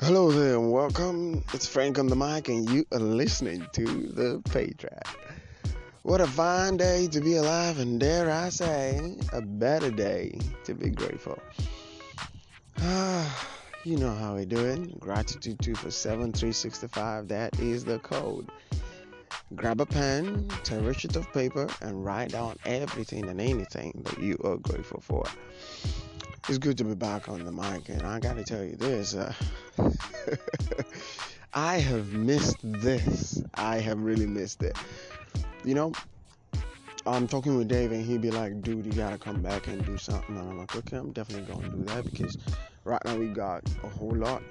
Hello there and welcome. It's Frank on the mic, and you are listening to the Pay Track. What a fine day to be alive, and dare I say, a better day to be grateful. Ah, you know how we do it. Gratitude 2 for 7 365. That is the code. Grab a pen, take a sheet of paper, and write down everything and anything that you are grateful for. It's good to be back on the mic, and I gotta tell you this. Uh, I have missed this. I have really missed it. You know, I'm talking with Dave, and he'd be like, dude, you gotta come back and do something. And I'm like, okay, I'm definitely gonna do that because right now we got a whole lot.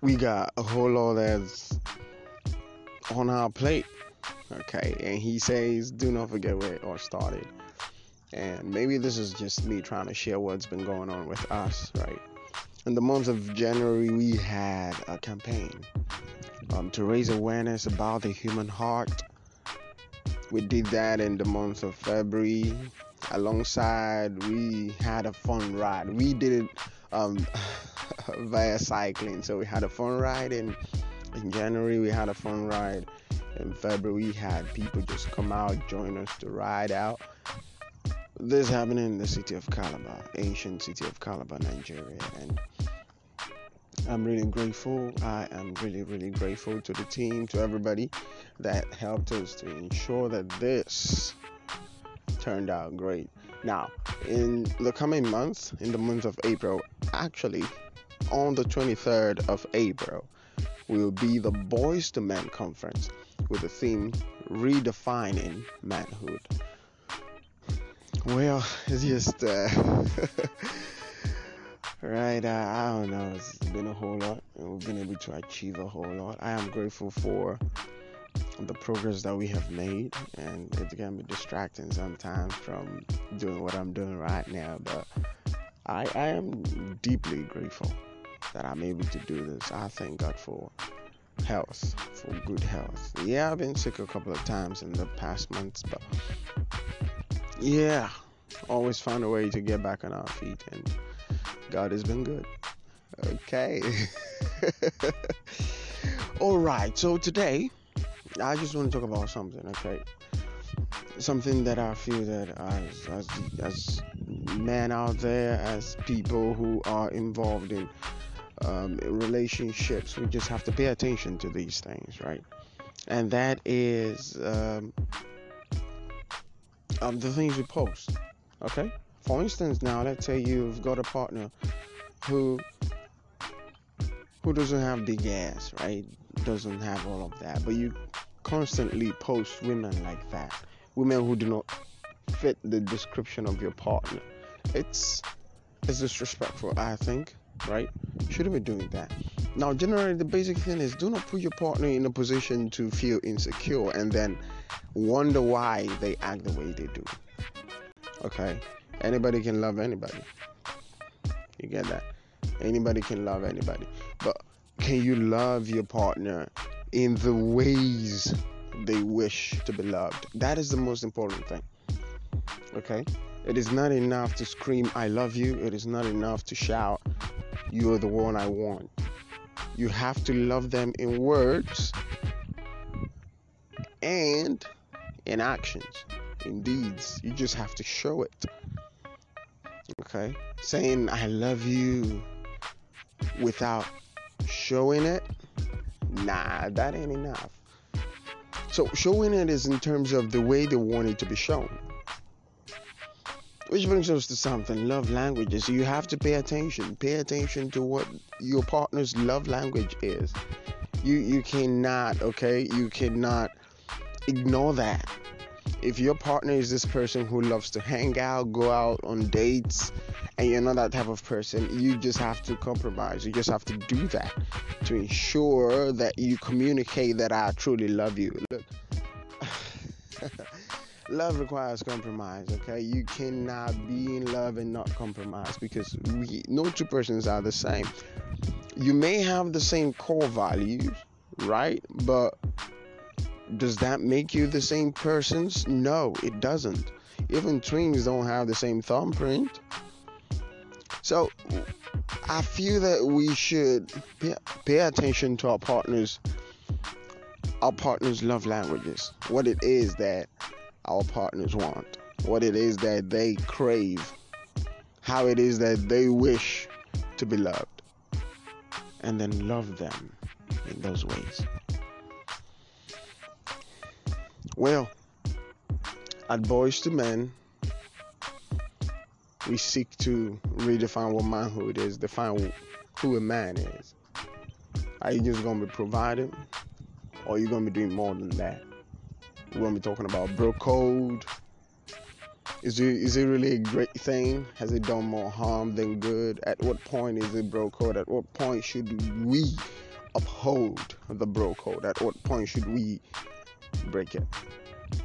We got a whole lot that's on our plate. Okay, and he says, do not forget where it all started and maybe this is just me trying to share what's been going on with us, right? In the month of January, we had a campaign um, to raise awareness about the human heart. We did that in the month of February. Alongside, we had a fun ride. We did it um, via cycling, so we had a fun ride in in January. We had a fun ride in February. We had people just come out, join us to ride out this happened in the city of Calabar, ancient city of Calabar, Nigeria, and I'm really grateful. I am really, really grateful to the team, to everybody that helped us to ensure that this turned out great. Now, in the coming months, in the month of April, actually, on the 23rd of April, will be the Boys to Men conference with the theme Redefining Manhood. Well, it's just, uh, right, uh, I don't know. It's been a whole lot, we've been able to achieve a whole lot. I am grateful for the progress that we have made, and it can be distracting sometimes from doing what I'm doing right now, but I, I am deeply grateful that I'm able to do this. I thank God for health, for good health. Yeah, I've been sick a couple of times in the past months, but yeah, always find a way to get back on our feet, and God has been good. Okay. All right. So today, I just want to talk about something. Okay. Something that I feel that as as as men out there, as people who are involved in um, relationships, we just have to pay attention to these things, right? And that is um, um, the things you post. Okay? For instance, now let's say you've got a partner who who doesn't have big ass, right? Doesn't have all of that, but you constantly post women like that, women who do not fit the description of your partner. It's it's disrespectful, I think, right? Shouldn't be doing that. Now, generally, the basic thing is do not put your partner in a position to feel insecure and then wonder why they act the way they do. Okay? Anybody can love anybody. You get that? Anybody can love anybody. But can you love your partner in the ways they wish to be loved? That is the most important thing. Okay? It is not enough to scream, I love you. It is not enough to shout, You are the one I want. You have to love them in words and in actions, in deeds. You just have to show it. Okay? Saying I love you without showing it, nah, that ain't enough. So, showing it is in terms of the way they want it to be shown. Which brings us to something love languages. You have to pay attention. Pay attention to what your partner's love language is. You you cannot, okay? You cannot ignore that. If your partner is this person who loves to hang out, go out on dates, and you're not that type of person, you just have to compromise. You just have to do that to ensure that you communicate that I truly love you. Look. Love requires compromise okay? You cannot be in love and not compromise because we no two persons are the same. You may have the same core values right? But does that make you the same persons? No it doesn't. Even twins don't have the same thumbprint. So I feel that we should pay, pay attention to our partners, our partners' love languages, what it is that our partners want, what it is that they crave, how it is that they wish to be loved, and then love them in those ways. Well, at Boyz to Men, we seek to redefine what manhood is, define who a man is. Are you just gonna be providing, or are you gonna be doing more than that? We're gonna be talking about bro code. Is it is it really a great thing? Has it done more harm than good? At what point is it bro code? At what point should we uphold the bro code? At what point should we break it?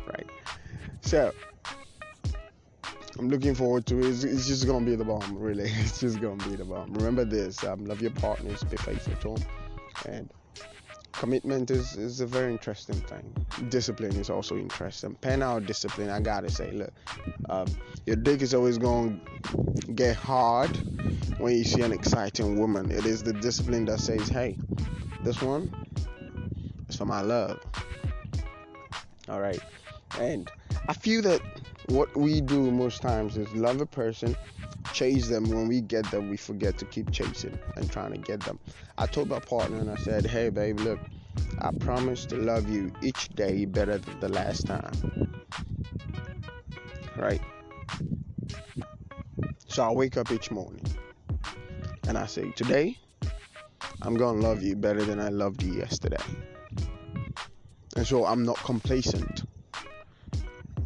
Right. So I'm looking forward to it. It's, just gonna be the bomb, really. It's just gonna be the bomb. Remember this: um, love your partners, be faithful to them, and commitment is is a very interesting thing. Discipline is also interesting. Pen out discipline. I gotta say, look, um, your dick is always gonna get hard when you see an exciting woman. It is the discipline that says, hey, this one is for my love. All right, and I feel that what we do most times is love a person, chase them. When we get them, we forget to keep chasing and trying to get them. I told my partner and I said, hey, babe, look, I promise to love you each day better than the last time. Right? So I wake up each morning and I say, today, I'm going to love you better than I loved you yesterday. And so I'm not complacent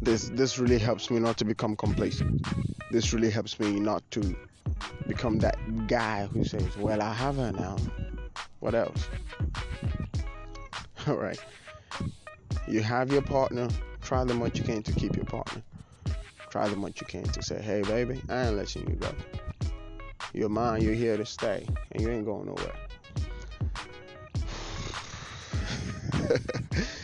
this this really helps me not to become complacent. This really helps me not to become that guy who says, "Well, I have her now. What else?" All right. You have your partner. Try the much you can to keep your partner. Try the much you can to say, "Hey, baby, I ain't letting you go. You're mine. You're here to stay, and you ain't going nowhere."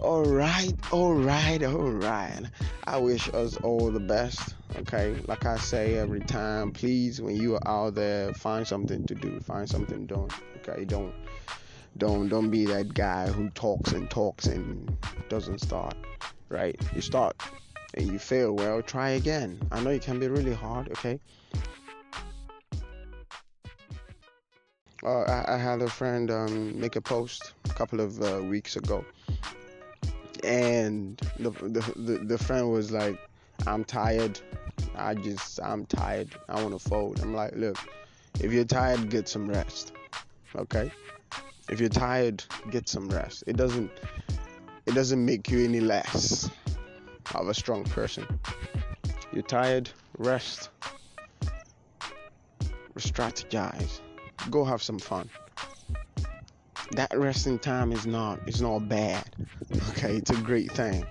All right, all right, all right. I wish us all the best. Okay, like I say every time, please, when you are out there, find something to do, find something doing. Okay, don't, don't, don't be that guy who talks and talks and doesn't start. Right? You start and you fail. Well, try again. I know it can be really hard. Okay. Uh, I, I, had a friend um, make a post a couple of uh, weeks ago and the, the, the, the friend was like, I'm tired. I just, I'm tired. I want to fold. I'm like, look, if you're tired, get some rest. Okay? If you're tired, get some rest. It doesn't, it doesn't make you any less of a strong person. You're tired, rest, strategize, go have some fun that resting time is not it's not bad. Okay, it's a great thing.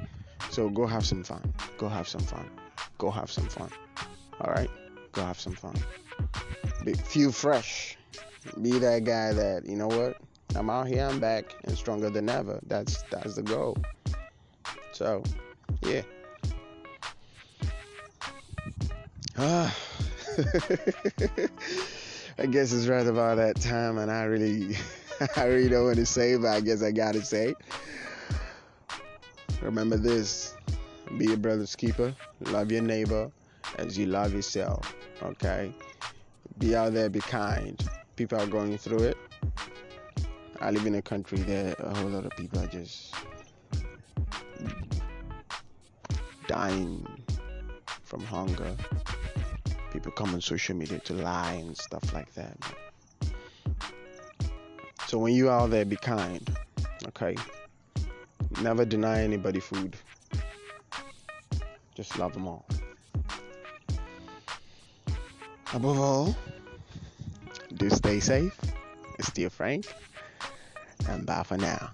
So go have some fun. Go have some fun. Go have some fun. All right, go have some fun. Be, feel fresh. Be that guy that you know what. I'm out here. I'm back and stronger than ever. That's that's the goal. So, yeah. Ah. I guess it's right about that time, and I really I really don't want to say, but I guess I gotta say. Remember this be your brother's keeper, love your neighbor as you love yourself. Okay? Be out there, be kind. People are going through it. I live in a country that a whole lot of people are just dying from hunger. People come on social media to lie and stuff like that. So when you out there, be kind. Okay. Never deny anybody food. Just love them all. Above all, do stay safe. It's still Frank. And bye for now.